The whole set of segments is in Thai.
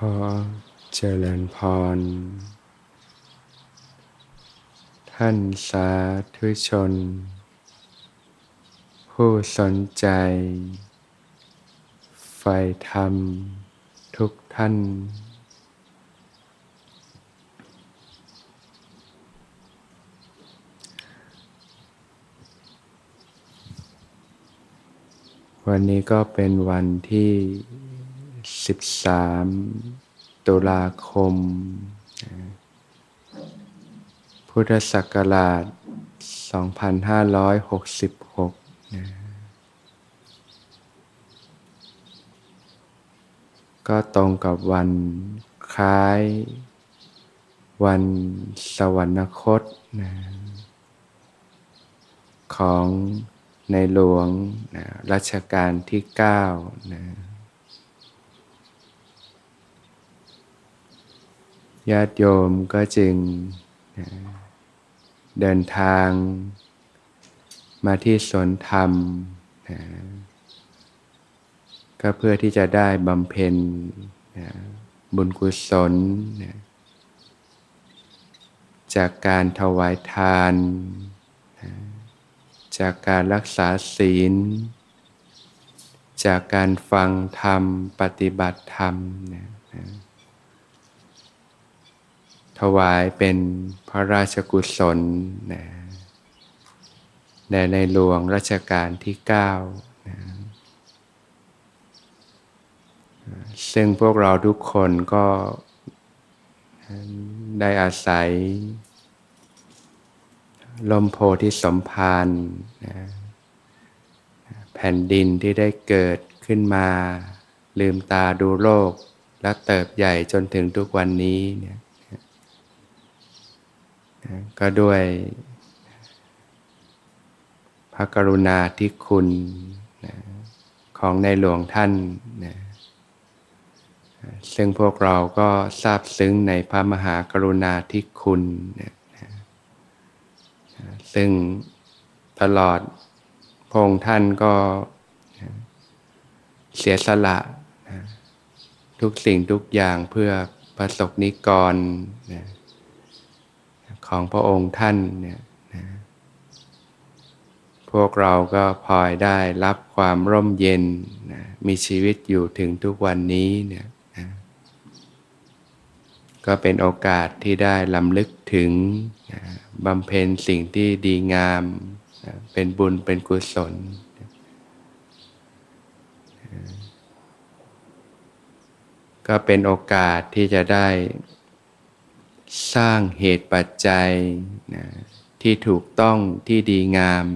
ขอเจริญพร ท่านสาธุชน ผู้สนใจใฝ่ธรรมทุกท่าน วันนี้ก็เป็นวันที่ 13 ตุลาคม พุทธศักราช 2566นะก็ตรงกับวันคล้าย วันสวรรคตนะของในหลวงนะรัชกาลที่9นะ ญาติโยมก็จึงเดินทาง มาที่สวนธรรมนะก็เพื่อที่จะได้บำเพ็ญนะบุญกุศลนะจากการถวายทานนะจากการรักษาศีล จากการฟังธรรม ปฏิบัติธรรมนะนะ ถวายเป็นพระราชกุศลนะแด่ในหลวงรัชกาลที่9นะซึ่งพวกเราทุกคนก็ได้อาศัยลมโพธิสมภารนะแผ่นดินที่ได้เกิดขึ้นมา ลืมตาดูโลก และเติบใหญ่จนถึงทุกวันนี้เนี่ย ก็ด้วยพระกรุณาธิคุณของในหลวงท่านนะซึ่งพวกเราก็ทราบซึ้งในพระมหากรุณาธิคุณนะซึ่งตลอดพงท่านก็เสียสละนะทุกสิ่งทุกอย่างเพื่อประสบนิกรนะ ของพระองค์ท่านเนี่ยนะพวกเราก็พลอยได้รับความร่มเย็นนะมีชีวิตอยู่ถึงทุกวันนี้เนี่ยนะก็เป็นโอกาสที่ได้ลำลึกถึงนะบำเพ็ญสิ่งที่ดีงามนะเป็นบุญเป็นกุศลก็เป็นโอกาสที่จะได้ สร้างเหตุปัจจัยนะที่ถูกต้องที่ดีงาม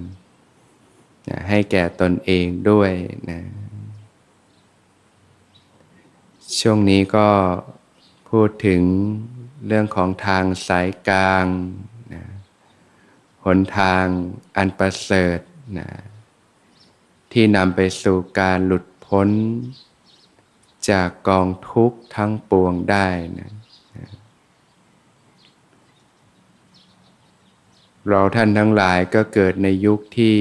นะให้แก่ตนเองด้วยนะช่วงนี้ก็พูดถึงเรื่องของทางสายกลางนะหนทางอันประเสริฐนะที่นำไปสู่การหลุดพ้น จากกองทุกข์ทั้งปวงได้นะ เราท่านทั้งหลายก็เกิดในยุคที่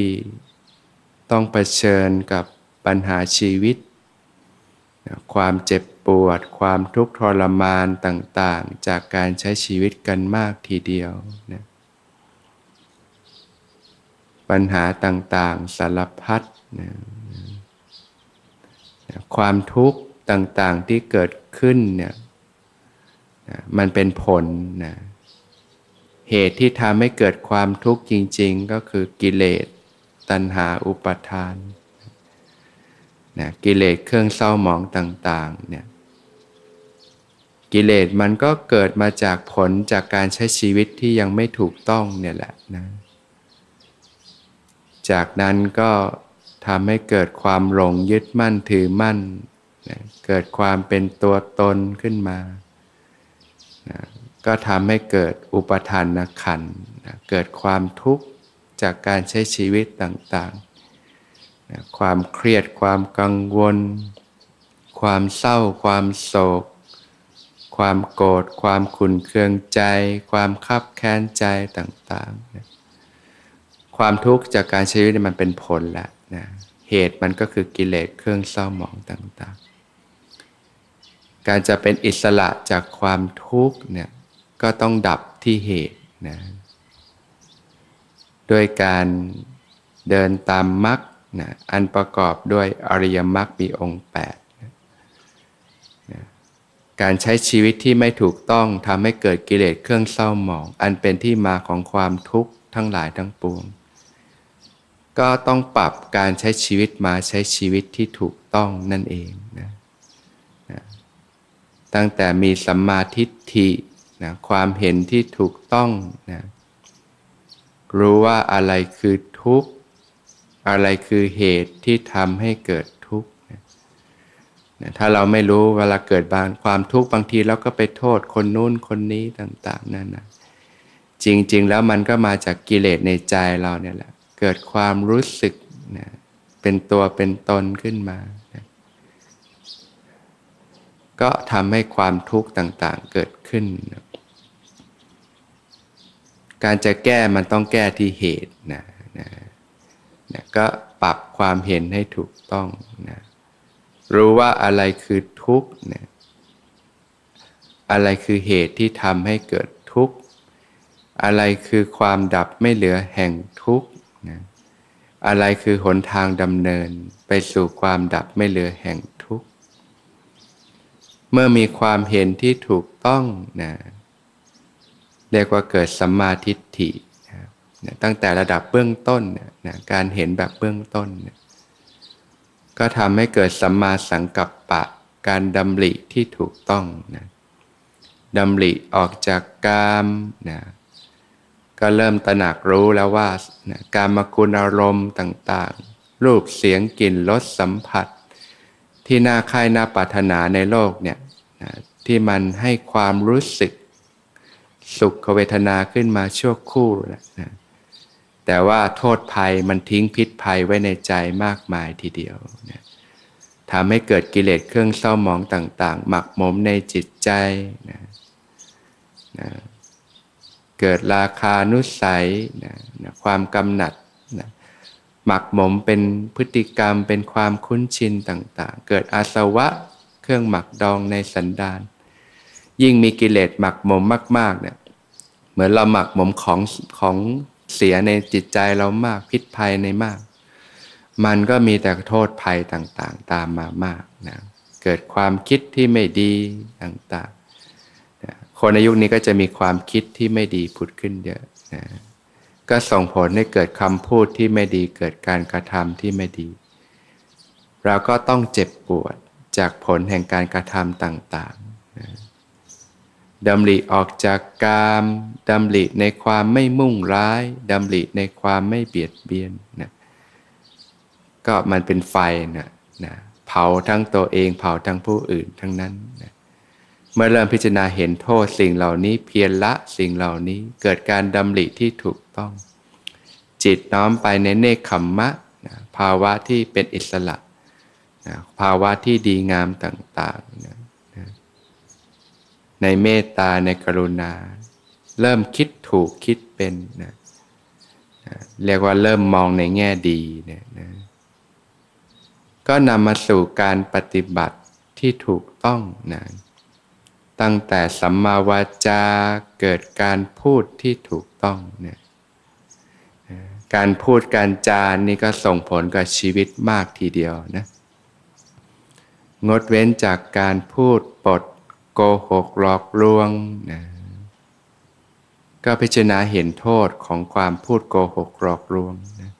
ต้องเผชิญกับปัญหาชีวิต ความเจ็บปวด ความทุกข์ทรมานต่างๆ จากการใช้ชีวิตกันมากทีเดียวนะปัญหาต่างๆ สารพัดนะความทุกข์ต่างๆที่เกิดขึ้นเนี่ยมันเป็นผลนะ เหตุที่ทำให้เกิดความทุกข์จริง ๆ ก็คือกิเลส ตัณหาอุปทานนะกิเลสเครื่องเศร้าหมองต่างๆเนี่ยกิเลสมันก็เกิดมาจากผลจากการใช้ชีวิตที่ยังไม่ถูกต้องเนี่ยแหละนะจากนั้นก็ทำให้เกิดความหลงยึดมั่นถือมั่นนะเกิดความเป็นตัวตนขึ้นมานะ ก็ทำให้เกิดอุปทานนขันนะเกิดความทุกข์จากการใช้ชีวิตต่างๆนะความเครียดความกังวล ความเศร้า ความโศก ความโกรธความขุ่นเคืองใจ ความคับแค้นใจต่างๆนะความทุกข์จากการใช้ชีวิตมันเป็นผลแหละนะเหตุมันก็คือกิเลสเครื่องเศร้าหมองต่างๆ การจะเป็นอิสระจากความทุกข์เนี่ย ก็ต้องดับที่เหตุนะด้วยการเดินตามมรรคนะอันประกอบด้วยอริยมรรคมีองค์8นะนะการใช้ชีวิตที่ไม่ถูกต้องทำให้เกิดกิเลสเครื่องเศร้าหมอง อันเป็นที่มาของความทุกข์ทั้งหลายทั้งปวง ก็ต้องปรับการใช้ชีวิตมาใช้ชีวิตที่ถูกต้องนั่นเองนะนะตั้งแต่มีสัมมาทิฏฐิ นะความเห็นที่ถูกต้องนะรู้ว่าอะไรคือทุกข์ อะไรคือเหตุที่ทำให้เกิดทุกข์นะถ้าเราไม่รู้เวลาเกิดบางความทุกข์บางทีเราก็ไปโทษคนนู้นคนนี้ต่างๆนั่นนะจริง ๆ แล้วมันก็มาจากกิเลสในใจเราเนี่ยแหละ เกิดความรู้สึกนะเป็นตัวเป็นตนขึ้นมานะก็ทำให้ความทุกข์ต่างๆเกิดขึ้นนะ การจะแก้มันต้องแก้ที่เหตุนะนะนะก็ปรับความเห็นให้ถูกต้องนะรู้ว่าอะไรคือทุกข์นะอะไรคือเหตุที่ทำให้เกิดทุกข์ อะไรคือความดับไม่เหลือแห่งทุกข์นะอะไรคือหนทางดำเนินไปสู่ความดับไม่เหลือแห่งทุกข์ เมื่อมีความเห็นที่ถูกต้องนะ เรียกว่าเกิดสัมมาทิฏฐินะตั้งแต่ระดับเบื้องต้นนะการเห็นแบบเบื้องต้นนะก็ทำให้เกิดสัมมาสังกัปปะ การดำริที่ถูกต้องนะดำริออกจากกามนะก็เริ่มตระหนักรู้แล้วว่านะการมคุณอารมณ์ต่างๆ รูปเสียงกลิ่นรสสัมผัส ที่น่าค่ายน่าปรารถนาในโลกเนี่ยนะที่มันให้ความรู้สึก สุขเวทนาขึ้นมาชั่วคู่นะแต่ว่าโทษภัยมันทิ้งพิษภัยไว้ในใจมากมายทีเดียวนะทำให้เกิดกิเลสเครื่องเศร้าหมองต่าง ๆ หมักหมมในจิตใจนะนะเกิดราคานุสัยนะนะความกำหนัดนะหมักหมมเป็นพฤติกรรมเป็นความคุ้นชินต่าง ๆ เกิดอาสวะเครื่องหมักดองในสันดาน ยิ่งมีกิเลสหมักหมมมาก ๆ เนี่ย เหมือนเราหมักหมมของของเสียในจิตใจเรามากพิษภัยในมาก มันก็มีแต่โทษภัยต่างๆ ตามมามากนะเกิดความคิดที่ไม่ดีต่างๆนะคนในยุคนี้ก็จะมีความคิดที่ไม่ดีผุดขึ้นเยอะนะก็ส่งผลให้เกิดคำพูดที่ไม่ดีเกิดการกระทำที่ไม่ดี เราก็ต้องเจ็บปวดจากผลแห่งการกระทำต่างๆ ดำริออกจากกามดำริในความไม่มุ่งร้ายดำริในความไม่เบียดเบียนนะก็มันเป็นไฟนะนะเผาทั้งตัวเองเผาทั้งผู้อื่นทั้งนั้นนะเมื่อเริ่มพิจารณาเห็นโทษสิ่งเหล่านี้เพียรละสิ่งเหล่านี้เกิดการดำริที่ถูกต้อง จิตน้อมไปในเนคขมมะนะภาวะที่เป็นอิสระนะภาวะที่ดีงามต่างๆนะ ในเมตตาในกรุณา เริ่มคิดถูกคิดเป็นนะเรียกว่าเริ่มมองในแง่ดีเนี่ยนะก็นำมาสู่การปฏิบัติที่ถูกต้องนะตั้งแต่สัมมาวาจาเกิดการพูดที่ถูกต้องเนี่ยการพูดการจานี่ก็ส่งผลกับชีวิตมากทีเดียวนะงดเว้นจากการพูดปด กหกหลอกลวงนะก็พิจารณาเห็นโทษของความพูดโกหกหลอกลวงนะ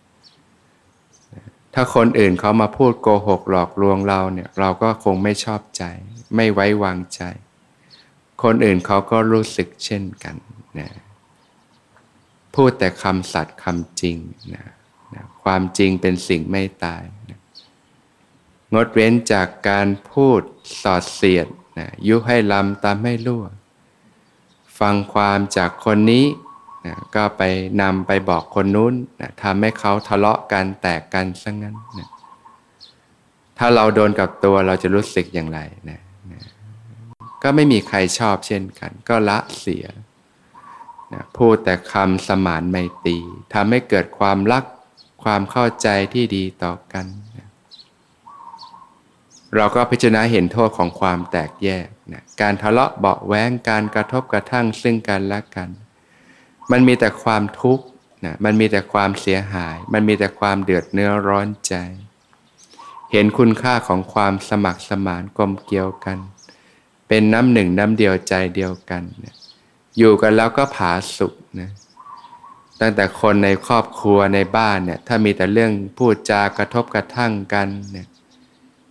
ถ้าคนอื่นเขามาพูดโกหกหลอกลวงเราเนี่ยเราก็คงไม่ชอบใจ ไม่ไว้วางใจ คนอื่นเขาก็รู้สึกเช่นกันนะพูดแต่คำสัตย์คำจริงนะนะความจริงเป็นสิ่งไม่ตายนะงดเว้นจากการพูดสอดเสียด นะยุให้ลำตามให้รั่ว ฟังความจากคนนี้นะก็ไปนำไปบอกคนนู้นนะทำให้เขาทะเลาะกันแตกกันซะงงั้นนะถ้าเราโดนกับตัวเราจะรู้สึกอย่างไรนะนะก็ไม่มีใครชอบเช่นกัน ก็ละเสียนะพูดแต่คำสมานไมตรีทำให้เกิดความรักความเข้าใจที่ดีต่อกัน เราก็พิจารณาเห็นโทษของความแตกแยกนะการทะเลาะเบาแวงการกระทบกระทั่งซึ่งกันและกัน มันมีแต่ความทุกข์นะมันมีแต่ความเสียหาย มันมีแต่ความเดือดเนื้อร้อนใจ เห็นคุณค่าของความสมัครสมานกลมเกี่ยวกัน เป็นน้ำหนึ่งน้ำเดียวใจเดียวกันนะอยู่กันแล้วก็ผาสุกนะตั้งแต่คนในครอบครัวในบ้านเนี่ยถ้ามีแต่เรื่องพูดจากระทบกระทั่งกันเนี่ย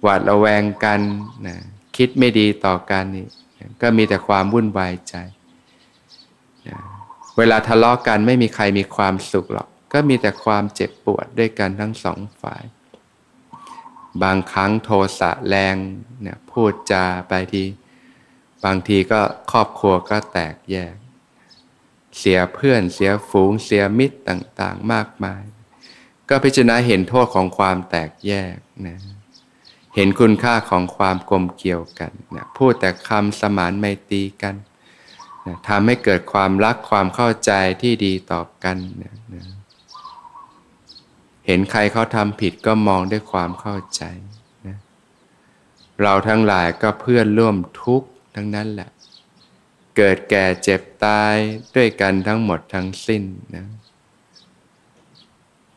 หวาดระแวงกันนะคิดไม่ดีต่อกันนี่ก็มีแต่ความวุ่นวายใจนะเวลาทะเลาะกกันไม่มีใครมีความสุขหรอก ก็มีแต่ความเจ็บปวดด้วยกันทั้งสองฝ่าย บางครั้งโทสะแรงเนี่ยพูดจาไปทีบางทีก็ครอบครัวก็แตกแยก เสียเพื่อนเสียฝูงเสียมิตรต่างๆ มากมาย ก็พิจารณาเห็นโทษของความแตกแยกนะ เห็นคุณค่าของความกลมเกี่ยวกันนะพูดแต่คำสมานไมตรีกันนะทำให้เกิดความรักความเข้าใจที่ดีต่อกันนะนะเห็นใครเขาทำผิดก็มองด้วยความเข้าใจนะเราทั้งหลายก็เพื่อนร่วมทุกข์ทั้งนั้นแหละ เกิดแก่เจ็บตายด้วยกันทั้งหมดทั้งสิ้นนะ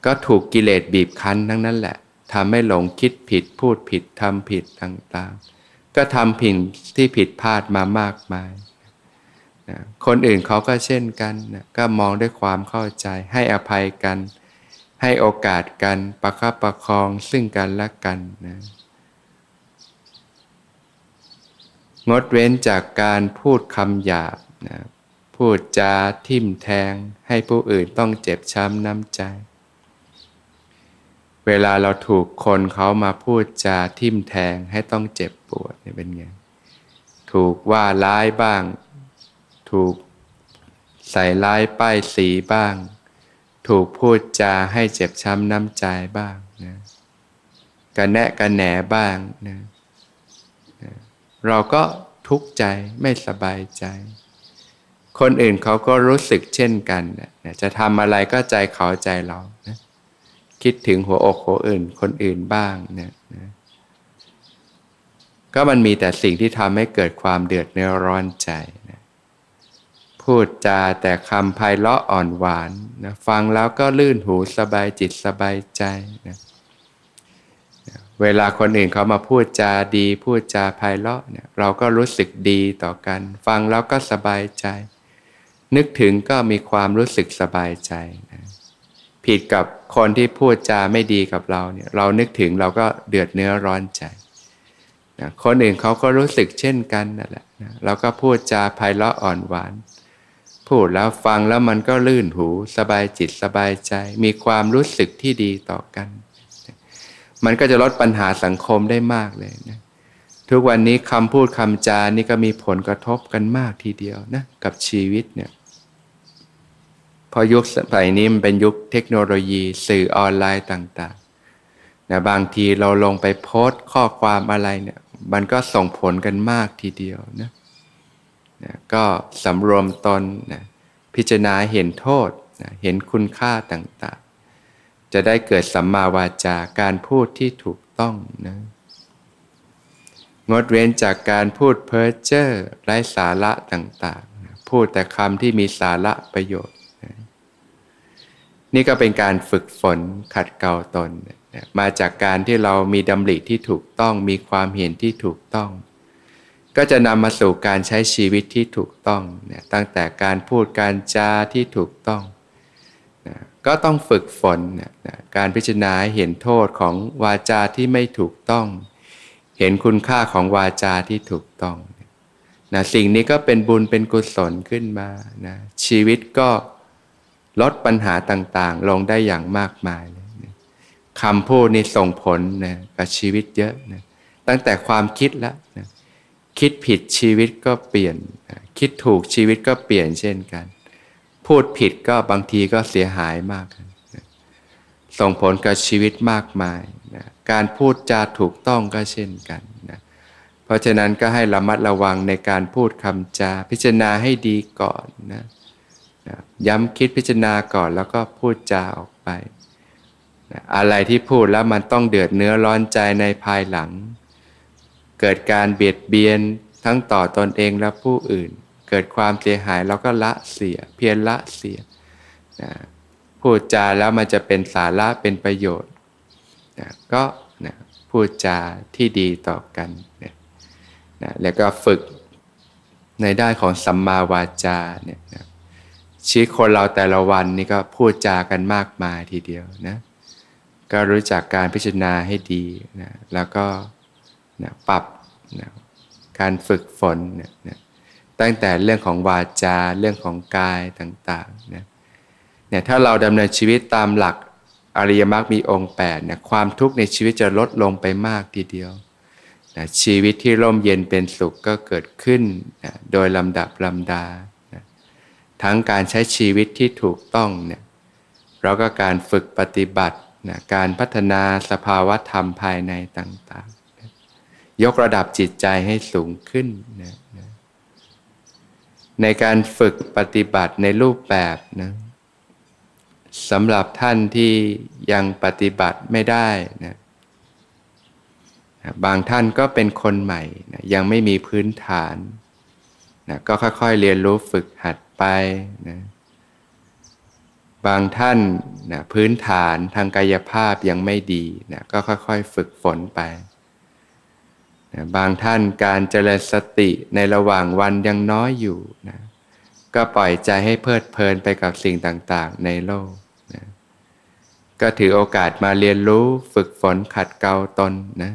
ก็ถูกกิเลสบีบคั้นทั้งนั้นแหละ ทำให้หลงคิดผิดพูดผิดทำผิดต่างๆ ก็ทำผิดที่ผิดพลาดมามากมายนะคนอื่นเขาก็เช่นกันนะก็มองด้วยความเข้าใจให้อภัยกัน ให้โอกาสกันประคับประคองซึ่งกันและกันนะงดเว้นจากการพูดคำหยาบนะพูดจาทิ่มแทง ให้ผู้อื่นต้องเจ็บช้ำน้ำใจ เวลาเราถูกคนเขามาพูดจาทิ่มแทงให้ต้องเจ็บปวดเนี่ยเป็นไง ถูกว่าร้ายบ้าง ถูกใส่ร้ายป้ายสีบ้าง ถูกพูดจาให้เจ็บช้ำน้ำใจบ้างนะกันแนะกันแหนบ้างนะเราก็ทุกข์ใจไม่สบายใจ คนอื่นเขาก็รู้สึกเช่นกันนะจะทำอะไรก็ใจเขาใจเรานะ คิดถึงหัวอกหัวอื่น คนอื่นบ้างเนี่ยนะก็มันมีแต่สิ่งที่ทำให้เกิดความเดือดเนื้อร้อนใจนะพูดจาแต่คำไพเราะอ่อนหวานนะฟังแล้วก็ลื่นหูสบายจิตสบายใจนะเวลาคนอื่นเขามาพูดจาดี พูดจาไพเราะเนี่ยเราก็รู้สึกดีต่อกัน ฟังแล้วก็สบายใจ นึกถึงก็มีความรู้สึกสบายใจนะผิดกับ คนที่พูดจาไม่ดีกับเราเนี่ยเรานึกถึงเราก็เดือดเนื้อร้อนใจนะคนอื่นเขาก็รู้สึกเช่นกันนั่นแหละนะเราก็พูดจาไพเราะอ่อนหวาน พูดแล้วฟังแล้วมันก็ลื่นหูสบายจิตสบายใจ มีความรู้สึกที่ดีต่อกันมันก็จะลดปัญหาสังคมได้มากเลยนะทุกวันนี้คำพูดคำจานี่ก็มีผลกระทบกันมากทีเดียวนะกับชีวิตเนี่ย พอยุคสมัยนี้มันเป็นยุคเทคโนโลยีสื่อออนไลน์ต่างๆนะบางทีเราลงไปโพสต์ข้อความอะไรเนี่ย มันก็ส่งผลกันมากทีเดียวนะนะก็สำรวมตนนะพิจารณาเห็นโทษนะเห็นคุณค่าต่างๆ จะได้เกิดสัมมาวาจาการพูดที่ถูกต้องนะงดเว้นจากการพูดเพ้อเจ้อไร้สาระต่างๆ พูดแต่คำที่มีสาระประโยชน์ นี่ก็เป็นการฝึกฝนขัดเกลาตน มาจากการที่เรามีดำริที่ถูกต้องมีความเห็นที่ถูกต้อง ก็จะนำมาสู่การใช้ชีวิตที่ถูกต้องนี่ยตั้งแต่การพูดการจาที่ถูกต้องนะก็ต้องฝึกฝนนะการพิจารณาเห็นโทษของวาจาที่ไม่ถูกต้อง เห็นคุณค่าของวาจาที่ถูกต้องนะสิ่งนี้ก็เป็นบุญเป็นกุศลขึ้นมานะชีวิตก็ ลดปัญหาต่างๆ ลงได้อย่างมากมายเลยคำพูดนี่ส่งผลนะกับชีวิตเยอะนะตั้งแต่ความคิดแล้วนะคิดผิดชีวิตก็เปลี่ยนนะคิดถูกชีวิตก็เปลี่ยนเช่นกัน พูดผิดก็บางทีก็เสียหายมากนะส่งผลกับชีวิตมากมายนะการพูดจาถูกต้องก็เช่นกันนะเพราะฉะนั้นก็ให้ระมัดระวังในการพูดคำจาพิจารณาให้ดีก่อนนะ ย้ำคิดพิจารณาก่อนแล้วก็พูดจาออกไป อะไรที่พูดแล้วมันต้องเดือดเนื้อร้อนใจในภายหลัง เกิดการเบียดเบียนทั้งต่อตอนเองและผู้อื่น เกิดความเสียหายเราก็ละเสีย เพียรละเสียนะพูดจาแล้วมันจะเป็นสาระเป็นประโยชน์นะก็นะพูดจาที่ดีต่อกันนะนะแล้วก็ฝึกในด้านของสัมมาวาจาเนี่ยนะ ชีวิตคนเราแต่ละวันนี่ก็พูดจากันมากมายทีเดียวนะก็รู้จักการพิจารณาให้ดีนะแล้วก็นะปรับนะการฝึกฝนนะนะตั้งแต่เรื่องของวาจาเรื่องของกายต่างๆนะเนี่ยถ้าเราดำเนินชีวิตตามหลักอริยมรรคมีองค์8เนี่ยความทุกข์ในชีวิตจะลดลงไปมากทีเดียวนะชีวิตที่ร่มเย็นเป็นสุขก็เกิดขึ้นนะโดยลำดับลำดา ทั้งการใช้ชีวิตที่ถูกต้องเนี่ยเราก็การฝึกปฏิบัตินะการพัฒนาสภาวะธรรมภายในต่างๆนะยกระดับจิตใจให้สูงขึ้นนะนะในการฝึกปฏิบัติในรูปแบบนะสำหรับท่านที่ยังปฏิบัติไม่ได้นะบางท่านก็เป็นคนใหม่นะยังไม่มีพื้นฐานนะก็ค่อยๆเรียนรู้ฝึกหัด ไปนะบางท่านนะพื้นฐานทางกายภาพยังไม่ดีนะก็ค่อยๆฝึกฝนไปนะบางท่านการเจริญสติในระหว่างวันยังน้อยอยู่นะก็ปล่อยใจให้เพลิดเพลินไปกับสิ่งต่างๆในโลกนะก็ถือโอกาสมาเรียนรู้ฝึกฝนขัดเกลาตนนะ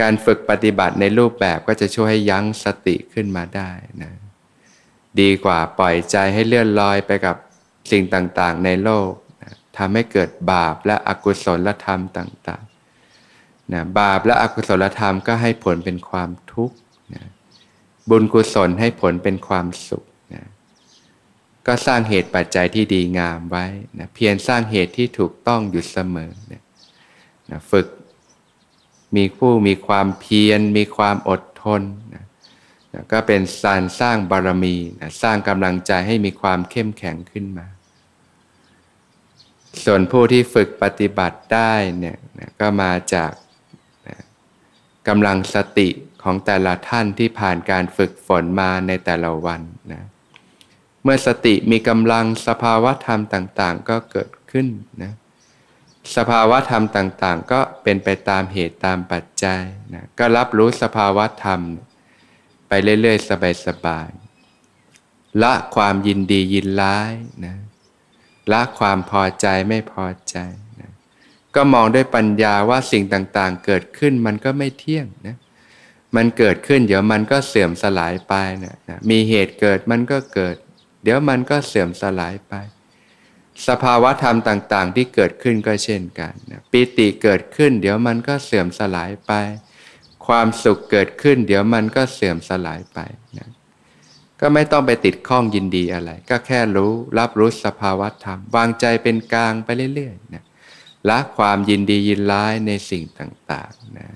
การฝึกปฏิบัติในรูปแบบก็จะช่วยให้ยั้งสติขึ้นมาได้นะ ดีกว่าปล่อยใจให้เลื่อนลอยไปกับสิ่งต่างๆ ในโลกนะทำให้เกิดบาปและอกุศลธรรมต่างๆนะบาปและอกุศลธรรมก็ให้ผลเป็นความทุกข์นะบุญกุศลให้ผลเป็นความสุขนะก็สร้างเหตุปัจจัยที่ดีงามไว้นะเพียรสร้างเหตุที่ถูกต้องอยู่เสมอนะนะฝึกมีผู้มีความเพียรมีความอดทนนะ นะก็เป็นสารสร้างบารมีนะสร้างกำลังใจให้มีความเข้มแข็งขึ้นมา ส่วนผู้ที่ฝึกปฏิบัติได้เนี่ยนะก็มาจากนะกำลังสติของแต่ละท่านที่ผ่านการฝึกฝนมาในแต่ละวันนะเมื่อสติมีกำลังสภาวะธรรมต่าง ๆ ก็เกิดขึ้นนะสภาวะธรรมต่าง ๆ ก็เป็นไปตามเหตุตามปัจจัยนะก็รับรู้สภาวะธรรม ไปเรื่อยๆ สบายๆ ละความยินดียินร้ายนะละความพอใจไม่พอใจนะก็มองด้วยปัญญาว่าสิ่งต่างๆ เกิดขึ้นมันก็ไม่เที่ยงนะมันเกิดขึ้น เดี๋ยวมันก็เสื่อมสลายไปนะนะมีเหตุเกิดมันก็เกิด เดี๋ยวมันก็เสื่อมสลายไป สภาวะธรรมต่างๆ ที่เกิดขึ้นก็เช่นกันนะปิติเกิดขึ้น เดี๋ยวมันก็เสื่อมสลายไป ความสุขเกิดขึ้น เดี๋ยวมันก็เสื่อมสลายไปนะก็ไม่ต้องไปติดข้องยินดีอะไร ก็แค่รู้รับรู้สภาวะธรรม วางใจเป็นกลางไปเรื่อยๆนะละความยินดียินร้ายในสิ่งต่างๆนะ